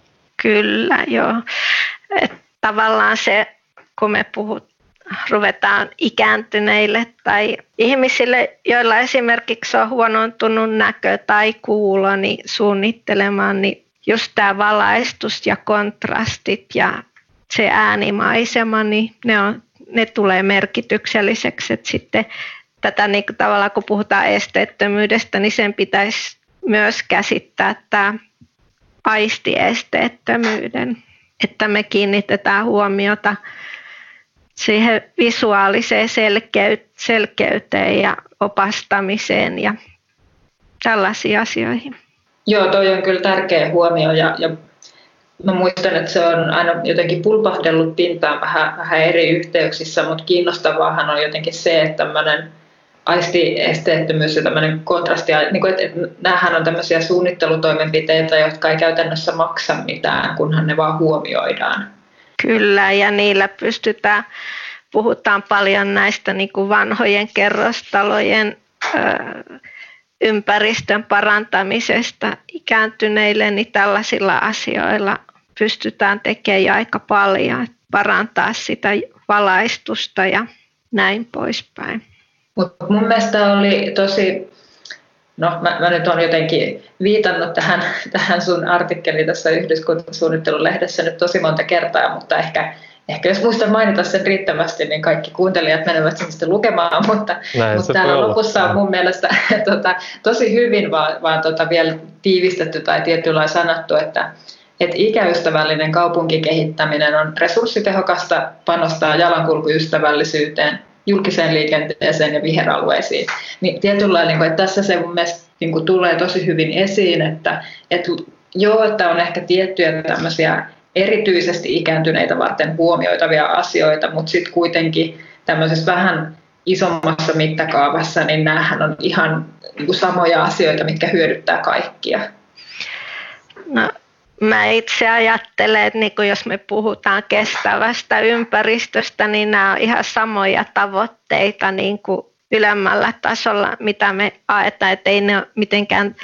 Kyllä, joo. Et tavallaan se, kun me puhut, ruvetaan ikääntyneille tai ihmisille, joilla esimerkiksi on huonontunut näkö tai kuulo, niin suunnittelemaan, niin just tämä valaistus ja kontrastit ja se äänimaisema, niin ne, on, ne tulee merkitykselliseksi. että sitten tätä niin kuin tavallaan, kun puhutaan esteettömyydestä, niin sen pitäisi myös käsittää tämä aistiesteettömyyden, että me kiinnitetään huomiota siihen visuaaliseen selkeyteen ja opastamiseen ja tällaisiin asioihin. Joo, toi on kyllä tärkeä huomio ja, ja mä muistan, että se on aina jotenkin pulpahdellut pintaan vähän, vähän eri yhteyksissä, mutta kiinnostavaahan on jotenkin se, että tämmöinen aistiesteettömyys ja tämmöinen kontrasti, niin kuin, että näähän on tämmöisiä suunnittelutoimenpiteitä, jotka ei käytännössä maksa mitään, kunhan ne vaan huomioidaan. Kyllä, ja niillä pystytään, puhutaan paljon näistä niin kuin vanhojen kerrostalojen ö, ympäristön parantamisesta ikääntyneille, niin tällaisilla asioilla pystytään tekemään aika paljon, parantaa sitä valaistusta ja näin poispäin. Mutta mun mielestä oli tosi no mä, mä nyt olen jotenkin viitannut tähän, tähän sun artikkeliin tässä yhdyskuntasuunnittelulehdessä nyt tosi monta kertaa, mutta ehkä, ehkä jos muistan mainita sen riittävästi, niin kaikki kuuntelijat menevät sen sitten lukemaan, mutta, mutta täällä lopussa on mun mielestä tota, tosi hyvin vaan, vaan tota, vielä tiivistetty tai tietyllä sanottu, että, että ikäystävällinen kaupunkikehittäminen on resurssitehokasta, panostaa jalankulkuystävällisyyteen, julkiseen liikenteeseen ja viheralueisiin. Niin tietyllä niin kuin, että tässä se mun mielestä niin kuin, tulee tosi hyvin esiin, että, että joo, että on ehkä tiettyjä tämmöisiä erityisesti ikääntyneitä varten huomioitavia asioita, mutta sitten kuitenkin tämmöisessä vähän isommassa mittakaavassa, niin näähän on ihan niin kuin samoja asioita, mitkä hyödyttää kaikkia. No, Mä itse ajattelen, että niin kuin jos me puhutaan kestävästä ympäristöstä, niin nämä on ihan samoja tavoitteita niin kuin ylemmällä tasolla, mitä me ajetaan, että ei ne ole mitenkään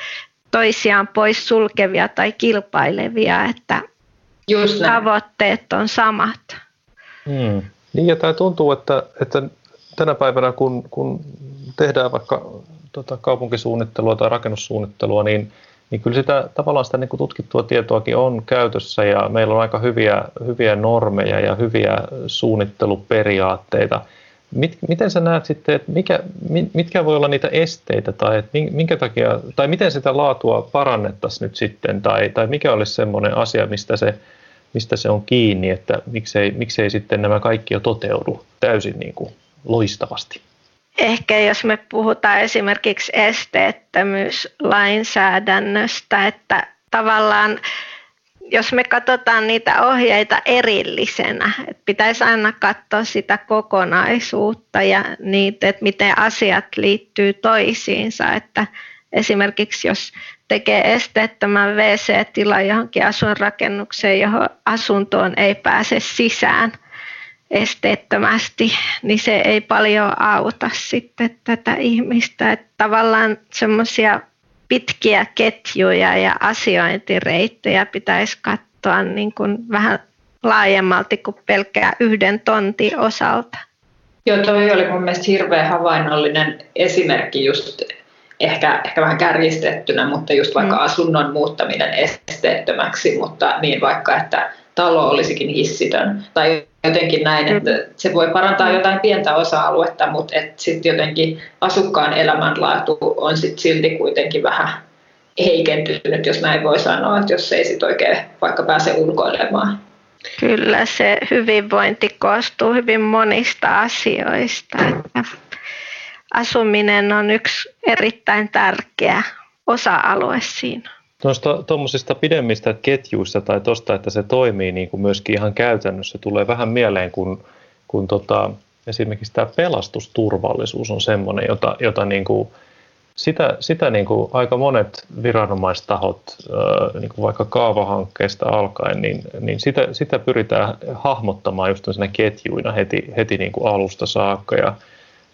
toisiaan pois sulkevia tai kilpailevia, että Just tavoitteet on samat. Hmm. Niin ja tämä tuntuu, että, että tänä päivänä kun, kun tehdään vaikka tota kaupunkisuunnittelua tai rakennussuunnittelua, niin niin kyllä sitä tavallaan sitä niin kuin tutkittua tietoakin on käytössä ja meillä on aika hyviä, hyviä normeja ja hyviä suunnitteluperiaatteita. Mit, miten sä näet sitten, että mikä, mitkä voi olla niitä esteitä tai että minkä takia, tai miten sitä laatua parannettaisiin nyt sitten tai, tai mikä olisi semmoinen asia, mistä se, mistä se on kiinni, että miksei, miksei sitten nämä kaikki jo toteudu täysin niin kuin loistavasti? Ehkä jos me puhutaan esimerkiksi esteettömyyslainsäädännöstä, että tavallaan jos me katsotaan niitä ohjeita erillisenä, että pitäisi aina katsoa sitä kokonaisuutta ja niitä, että miten asiat liittyy toisiinsa, että esimerkiksi jos tekee esteettömän WC-tilan johonkin asuinrakennukseen, johon asuntoon ei pääse sisään, esteettömästi, niin se ei paljon auta sitten tätä ihmistä. Että tavallaan semmoisia pitkiä ketjuja ja asiointireittejä pitäisi katsoa niin kuin vähän laajemmalti kuin pelkkää yhden tontin osalta. Joo, toi oli mun mielestä hirveän havainnollinen esimerkki just ehkä, ehkä vähän kärjistettynä, mutta just vaikka mm. asunnon muuttaminen esteettömäksi, mutta niin vaikka, että talo olisikin hissitön. Tai jotenkin näin, että se voi parantaa jotain pientä osa-aluetta, mutta sitten jotenkin asukkaan elämänlaatu on sit silti kuitenkin vähän heikentynyt, jos näin voi sanoa, että jos ei sit oikein vaikka pääse ulkoilemaan. Kyllä se hyvinvointi koostuu hyvin monista asioista. Että asuminen on yksi erittäin tärkeä osa-alue siinä. Noista tuommoisista pidemmistä ketjuista tai tuosta, että se toimii niin kuin myöskin ihan käytännössä, tulee vähän mieleen, kun, kun tota, esimerkiksi tämä pelastusturvallisuus on semmoinen, jota, jota niin kuin, sitä, sitä niin kuin aika monet viranomaistahot, niin kuin vaikka kaavahankkeesta alkaen, niin, niin sitä, sitä pyritään hahmottamaan just ketjuina heti, heti niin kuin alusta saakka. Ja,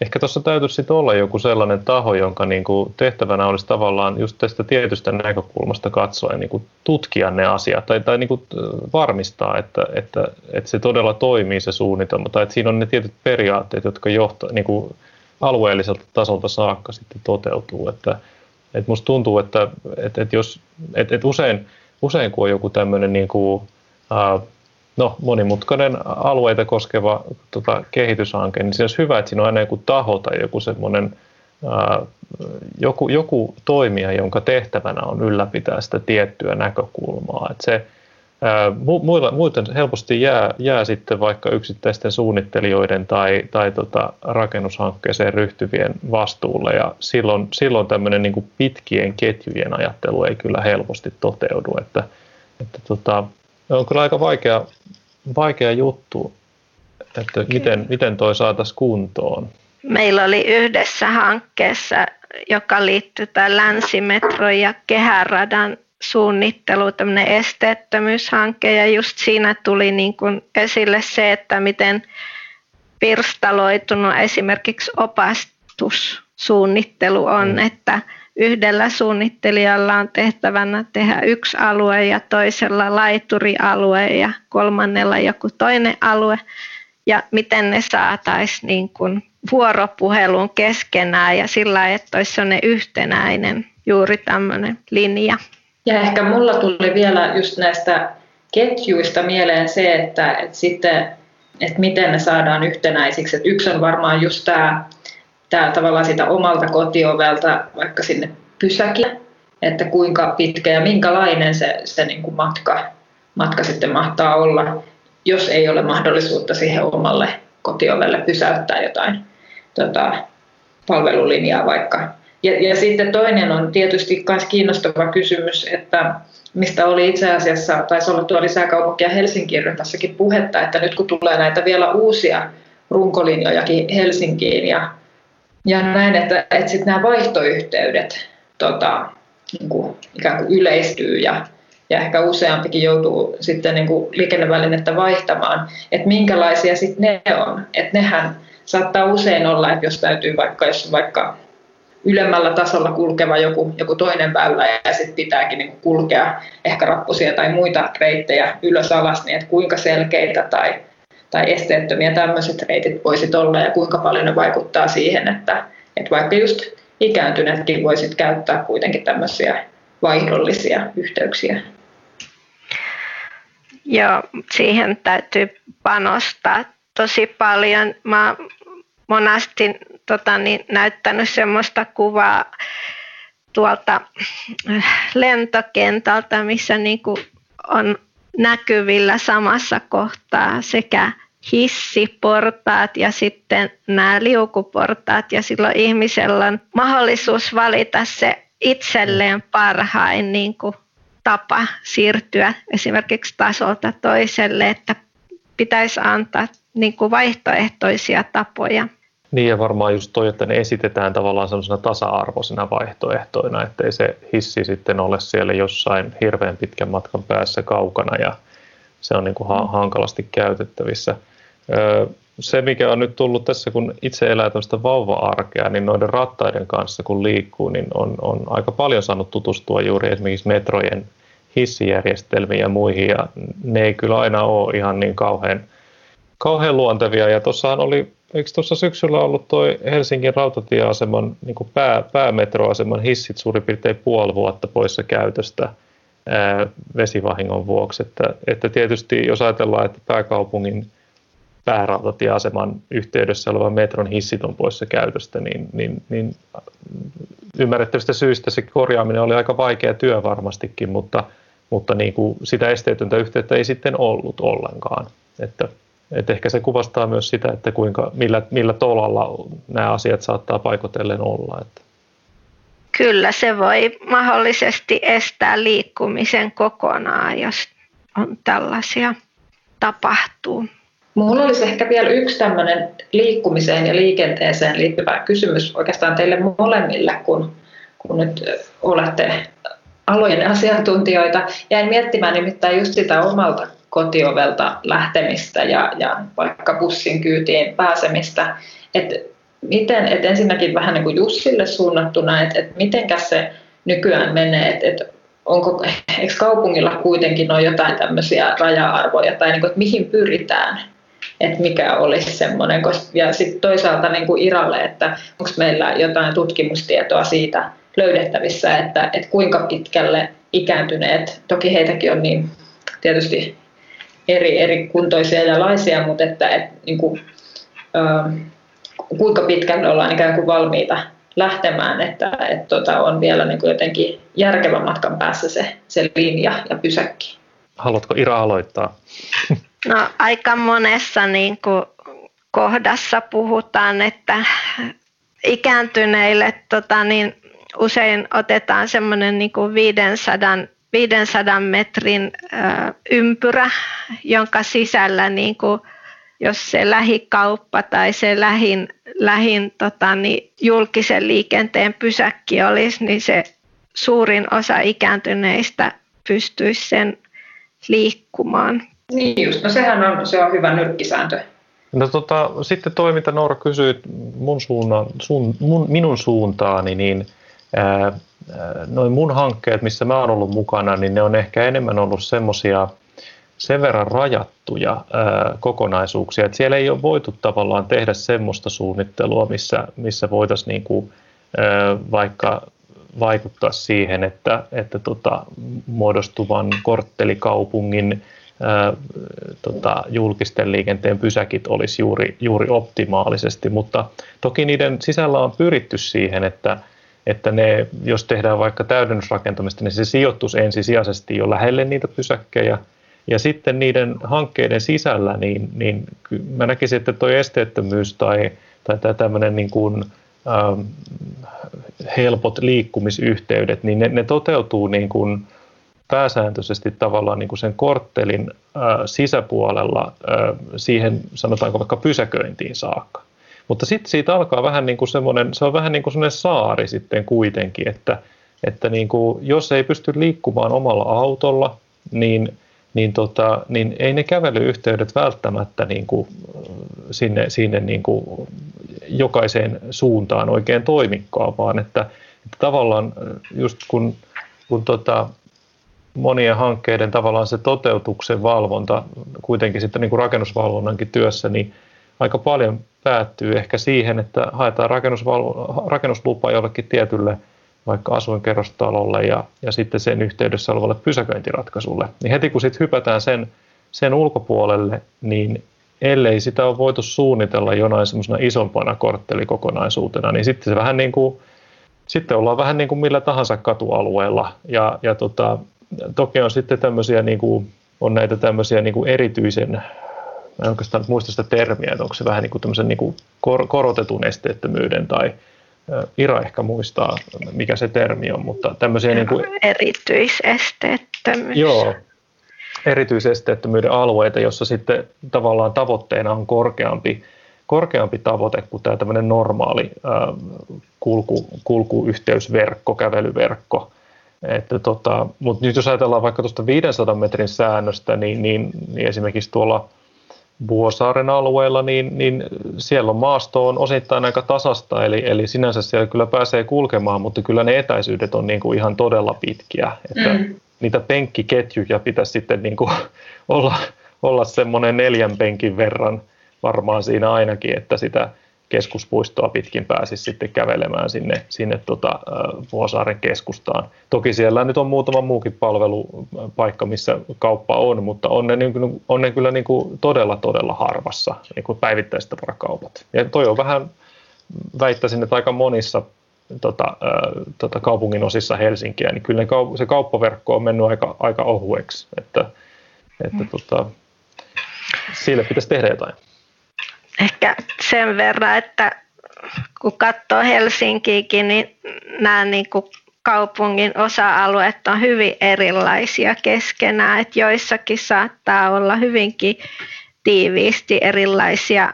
Ehkä tuossa täytyisi sitten olla joku sellainen taho, jonka niin kuin tehtävänä olisi tavallaan just tästä tietystä näkökulmasta katsoen niin kuin tutkia ne asiat tai, tai niin kuin varmistaa, että, että, että se todella toimii se suunnitelma tai että siinä on ne tietyt periaatteet, jotka johtaa niin kuin alueelliselta tasolta saakka sitten toteutuu. Että, että musta tuntuu, että, että, että, jos, että, että usein, usein kun on joku tämmöinen niin kuin, no, monimutkainen alueita koskeva tota, kehityshanke, niin se olisi hyvä, että siinä on aina joku taho tai joku semmoinen joku, joku toimija, jonka tehtävänä on ylläpitää sitä tiettyä näkökulmaa. Että se, ää, muilla, muuten helposti jää, jää sitten vaikka yksittäisten suunnittelijoiden tai, tai tota, rakennushankkeeseen ryhtyvien vastuulle ja silloin, silloin tämmöinen niin pitkien ketjujen ajattelu ei kyllä helposti toteudu. Että, että tota, on kyllä aika vaikea, vaikea juttu, että miten, miten toi saataisiin kuntoon. Meillä oli yhdessä hankkeessa, joka liittyy tämän länsimetro ja kehäradan suunnittelu, tämmöinen esteettömyyshanke ja just siinä tuli niin kuin esille se, että miten pirstaloitunut esimerkiksi opastussuunnittelu on, mm. että yhdellä suunnittelijalla on tehtävänä tehdä yksi alue ja toisella laiturialue ja kolmannella joku toinen alue ja miten ne saataisiin niin kuin vuoropuhelun keskenään ja sillä että olisi sellainen yhtenäinen juuri tämmöinen linja. Ja ehkä mulla tuli vielä just näistä ketjuista mieleen se, että, että sitten että miten ne saadaan yhtenäisiksi. Että yksi on varmaan just tämä tää tavallaan sitä omalta kotiovelta vaikka sinne pysäkille, että kuinka pitkä ja minkälainen se, se niin kuin matka, matka sitten mahtaa olla, jos ei ole mahdollisuutta siihen omalle kotiovelle pysäyttää jotain tota, palvelulinjaa vaikka. Ja, ja sitten toinen on tietysti myös kiinnostava kysymys, että mistä oli itse asiassa, taisi olla tuolla lisäkaupunki- ja Helsingin ryhmässäkin puhetta, että nyt kun tulee näitä vielä uusia runkolinjojakin Helsinkiin ja, ja näin, että, että sitten nämä vaihtoyhteydet tota, niin kuin, ikään kuin yleistyy ja, ja ehkä useampikin joutuu sitten niin kuin liikennevälinettä vaihtamaan, että minkälaisia sitten ne on. Että nehän saattaa usein olla, että jos täytyy vaikka, jos vaikka ylemmällä tasolla kulkeva joku, joku toinen väylä ja sitten pitääkin niin kulkea ehkä rappusia tai muita reittejä ylös alas, niin että kuinka selkeitä tai, tai esteettömiä tämmöiset reitit voisit olla ja kuinka paljon ne vaikuttaa siihen, että, että vaikka just ikääntyneetkin voisit käyttää kuitenkin tämmöisiä vaihdollisia yhteyksiä. Joo, siihen täytyy panostaa tosi paljon. Mä monasti tota, niin, näyttänyt semmoista kuvaa tuolta lentokentältä, missä niin kuin on näkyvillä samassa kohtaa sekä hissiportaat ja sitten nämä liukuportaat ja silloin ihmisellä on mahdollisuus valita se itselleen parhain niin kuin tapa siirtyä esimerkiksi tasolta toiselle, että pitäisi antaa niin kuin vaihtoehtoisia tapoja. Niin ja varmaan just toi, että ne esitetään tavallaan sellaisena tasa-arvoisena vaihtoehtoina, ettei se hissi sitten ole siellä jossain hirveän pitkän matkan päässä kaukana ja se on niin kuin ha- hankalasti käytettävissä. Se, mikä on nyt tullut tässä, kun itse elää tämmöistä vauva-arkea, niin noiden rattaiden kanssa kun liikkuu, niin on, on aika paljon saanut tutustua juuri esimerkiksi metrojen hissijärjestelmiin ja muihin, ja ne ei kyllä aina ole ihan niin kauhean, kauhean luontevia. Ja tuossahan oli, eikö tuossa syksyllä ollut toi Helsingin rautatieaseman niin pää, päämetroaseman hissit suurin piirtein puoli vuotta poissa käytöstä – vesivahingon vuoksi. Että, että tietysti jos ajatellaan, että pääkaupungin päärautatieaseman yhteydessä oleva metron hissit on poissa käytöstä, niin, niin, niin ymmärrettävistä syistä se korjaaminen oli aika vaikea työ varmastikin, mutta, mutta niin kuin sitä esteetöntä yhteyttä ei sitten ollut ollenkaan. Että, että ehkä se kuvastaa myös sitä, että kuinka, millä, millä tolalla nämä asiat saattaa paikotellen olla. Että. Kyllä se voi mahdollisesti estää liikkumisen kokonaan, jos on tällaisia tapahtuu. Minulla olisi ehkä vielä yksi tämmöinen liikkumiseen ja liikenteeseen liittyvä kysymys oikeastaan teille molemmille, kun, kun nyt olette alojen asiantuntijoita. Jäin miettimään nimittäin just sitä omalta kotiovelta lähtemistä ja, ja vaikka bussin kyytiin pääsemistä. Että miten, että ensinnäkin vähän niin kuin Jussille suunnattuna, että, että mitenkäs se nykyään menee, että, että onko, eikö kaupungilla kuitenkin ole jotain tämmöisiä raja-arvoja? Tai niin kuin, että mihin pyritään, että mikä olisi semmoinen, ja sitten toisaalta niin kuin Iralle, että onko meillä jotain tutkimustietoa siitä löydettävissä, että, että kuinka pitkälle ikääntyneet, toki heitäkin on niin tietysti eri, eri kuntoisia ja laisia, mutta että, että niin kuin, kuinka pitkälle ollaan ikään kuin valmiita lähtemään, että, että tota, on vielä niin kuin jotenkin järkevän matkan päässä se, se linja ja pysäkki. Haluatko Ira aloittaa? No aika monessa niin kuin kohdassa puhutaan, että ikääntyneille tota, niin usein otetaan semmoinen niin kuin 500, 500 metrin ympyrä, jonka sisällä niin kuin jos se lähikauppa tai se lähin, lähin tota, niin julkisen liikenteen pysäkki olisi, niin se suurin osa ikääntyneistä pystyisi sen liikkumaan. Niin just, no sehän on, se on hyvä nyrkkisääntö. No tota, sitten toi, mitä Noora kysyi mun suunnan, sun, mun, minun suuntaani, niin ää, noin mun hankkeet, missä mä oon ollut mukana, niin ne on ehkä enemmän ollut semmoisia sen verran rajattuja ää, kokonaisuuksia, että siellä ei ole voitu tavallaan tehdä semmoista suunnittelua, missä, missä voitaisiin niin kuin, ää, vaikka vaikuttaa siihen, että, että tota, muodostuvan korttelikaupungin ää, tota, julkisten liikenteen pysäkit olisi juuri, juuri optimaalisesti, mutta toki niiden sisällä on pyritty siihen, että, että ne, jos tehdään vaikka täydennysrakentamista, niin se sijoittuisi ensisijaisesti jo lähelle niitä pysäkkejä – ja sitten niiden hankkeiden sisällä, niin, niin mä näkisin, että tuo esteettömyys tai, tai tämä tämmöinen niin kuin, ähm, helpot liikkumisyhteydet, niin ne, ne toteutuu niin kuin pääsääntöisesti tavallaan niin kuin sen korttelin äh, sisäpuolella äh, siihen sanotaanko vaikka pysäköintiin saakka. Mutta sitten siitä alkaa vähän niin kuin semmoinen, se on vähän niin kuin semmoinen saari sitten kuitenkin, että, että niin kuin, jos ei pysty liikkumaan omalla autolla, niin niin, tota, niin ei ne kävelyyhteydet välttämättä niin kuin sinne, sinne niin kuin jokaiseen suuntaan oikein toimikaan, vaan että, että tavallaan just kun, kun tota, monien hankkeiden tavallaan se toteutuksen valvonta kuitenkin sitten niin kuin rakennusvalvonnankin työssä, niin aika paljon päättyy ehkä siihen, että haetaan rakennuslupa jollekin tietylle vaikka asuinkerrostalolle ja, ja sitten sen yhteydessä olevalle pysäköintiratkaisulle. Niin heti kun sitten hypätään sen, sen ulkopuolelle, niin ellei sitä ole voitu suunnitella jonain semmoisena isompana korttelikokonaisuutena, niin sitten se vähän niin kuin, sitten ollaan vähän niin kuin millä tahansa katualueella. Ja, ja tota, toki on sitten tämmöisiä, niin kuin, on näitä tämmöisiä niin kuin erityisen, mä en oikeastaan muista sitä termiä, että onko se vähän niin kuin tämmöisen niin kuin kor- korotetun esteettömyyden tai Ira ehkä muistaa, mikä se termi on, mutta tämmöisiä... Niin kuin, erityisesteettömyys. Joo, erityisesteettömyyden alueita, jossa sitten tavallaan tavoitteena on korkeampi, korkeampi tavoite kuin tämä tämmöinen normaali kulku, kulkuyhteysverkko, kävelyverkko. Että tota, mutta nyt jos ajatellaan vaikka tuosta 500 metrin säännöstä, niin, niin, niin esimerkiksi tuolla – Vuosaaren alueella, niin, niin siellä on maasto on osittain aika tasasta, eli, eli sinänsä siellä kyllä pääsee kulkemaan, mutta kyllä ne etäisyydet on niin kuin ihan todella pitkiä. Että mm. Niitä penkkiketjuja pitäisi sitten niin kuin olla, olla semmoinen neljän penkin verran varmaan siinä ainakin, että sitä keskuspuistoa pitkin pääsisi sitten kävelemään sinne, sinne tota, Vuosaaren keskustaan. Toki siellä nyt on muutama muukin palvelupaikka, missä kauppa on, mutta on ne, niin on ne kyllä niin kuin todella, todella harvassa niin kuin päivittäistavarakaupat. Ja toi on vähän, väittäisin, että aika monissa tota, äh, tota kaupungin osissa Helsinkiä, niin kyllä kaup- se kauppaverkko on mennyt aika, aika ohueksi, että, että mm. tota, sille pitäisi tehdä jotain. Ehkä sen verran, että kun katsoo Helsinkiäkin, niin nämä niin kuin kaupungin osa-alueet on hyvin erilaisia keskenään, että joissakin saattaa olla hyvinkin tiiviisti erilaisia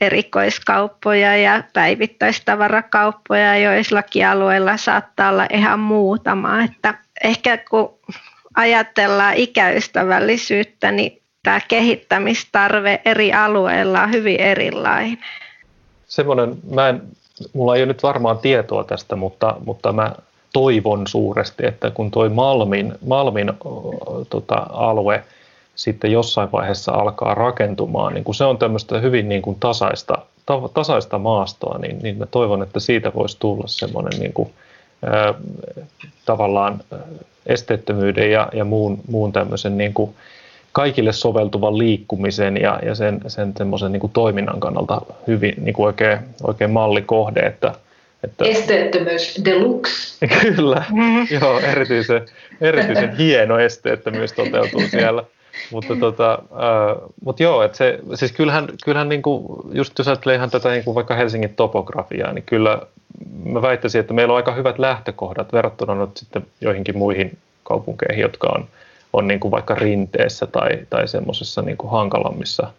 erikoiskauppoja ja päivittäistavarakauppoja, joillakin alueilla saattaa olla ihan muutama. Että ehkä kun ajatellaan ikäystävällisyyttä, niin tämä kehittämistarve eri alueilla on hyvin erilainen. Semmoinen, mä en, mulla ei ole nyt varmaan tietoa tästä, mutta, mutta mä toivon suuresti, että kun tuo Malmin, Malmin tota, alue – sitten jossain vaiheessa alkaa rakentumaan, niin kun se on tämmöistä hyvin niin kuin tasaista, ta, tasaista maastoa, niin, niin mä toivon, että siitä voisi tulla semmoinen niin kuin, ää, tavallaan esteettömyyden ja, ja muun, muun tämmöisen niin kuin kaikille soveltuvan liikkumisen ja, ja sen, sen semmoisen niin toiminnan kannalta hyvin niin kuin oikein, oikein mallikohde, että, että... Esteettömyys deluxe. Kyllä, mm-hmm. joo, erityisen, erityisen hieno esteettömyys toteutuu siellä. Mutta tota, äh, mut joo, että se, siis kyllähän, kyllähän niinku, just jos ajattelee ihan tätä niinku vaikka Helsingin topografiaa, niin kyllä mä väittäisin, että meillä on aika hyvät lähtökohdat verrattuna nyt sitten joihinkin muihin kaupunkeihin, jotka on, on niinku vaikka rinteessä tai, tai semmoisessa niinku hankalammissa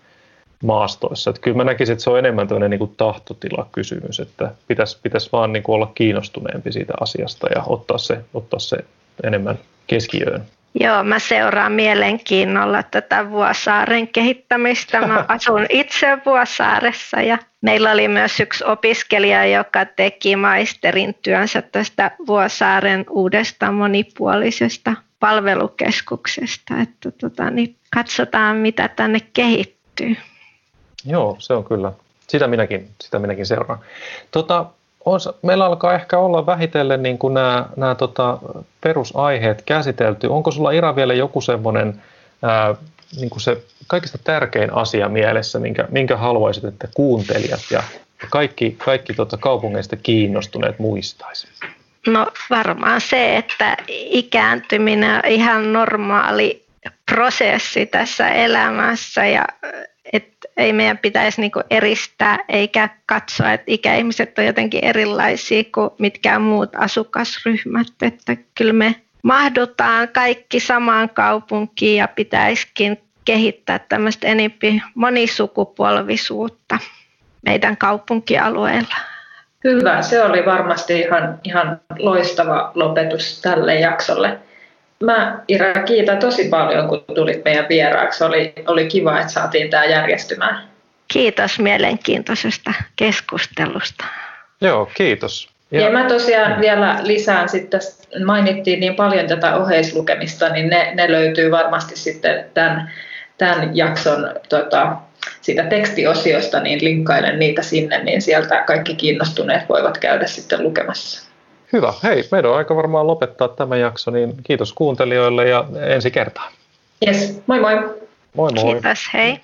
maastoissa. Että kyllä mä näkisin, että se on enemmän tämmöinen niinku tahtotila-kysymys, että pitäisi, pitäisi vaan niinku olla kiinnostuneempi siitä asiasta ja ottaa se, ottaa se enemmän keskiöön. Joo, mä seuraan mielenkiinnolla tätä Vuosaaren kehittämistä. Mä asun itse Vuosaaressa ja meillä oli myös yksi opiskelija, joka teki maisterin työnsä tästä Vuosaaren uudesta monipuolisesta palvelukeskuksesta. Että tota, niin katsotaan, mitä tänne kehittyy. Joo, se on kyllä. Sitä minäkin, sitä minäkin seuraan. Tota, on, meillä alkaa ehkä olla vähitellen niin kuin nämä, nämä tota, perusaiheet käsitelty. Onko sulla Ira vielä joku semmoinen niin kuin se kaikista tärkein asia mielessä, minkä, minkä haluaisit, että kuuntelijat ja kaikki, kaikki tota, kaupungeista kiinnostuneet muistaisi? No varmaan se, että ikääntyminen on ihan normaali prosessi tässä elämässä ja että ei meidän pitäisi niinku eristää eikä katsoa, että ikäihmiset on jotenkin erilaisia kuin mitkään muut asukasryhmät. Että kyllä me mahdutaan kaikki samaan kaupunkiin ja pitäisikin kehittää tämmöistä enempi monisukupolvisuutta meidän kaupunkialueella. Hyvä, se oli varmasti ihan, ihan loistava lopetus tälle jaksolle. Mä Ira kiitän tosi paljon, kun tulit meidän vieraaksi. Oli, oli kiva, että saatiin tämä järjestymään. Kiitos mielenkiintoisesta keskustelusta. Joo, kiitos. Ja, ja mä tosiaan vielä lisään sitten, mainittiin niin paljon tätä oheislukemista, niin ne, ne löytyy varmasti sitten tämän, tämän jakson tota, siitä tekstiosiosta, niin linkkailen niitä sinne, niin sieltä kaikki kiinnostuneet voivat käydä sitten lukemassa. Hyvä. Hei, meidän on aika varmaan lopettaa tämä jakso, niin kiitos kuuntelijoille ja ensi kertaan. Yes, moi moi. Moi moi. Kiitos, hei.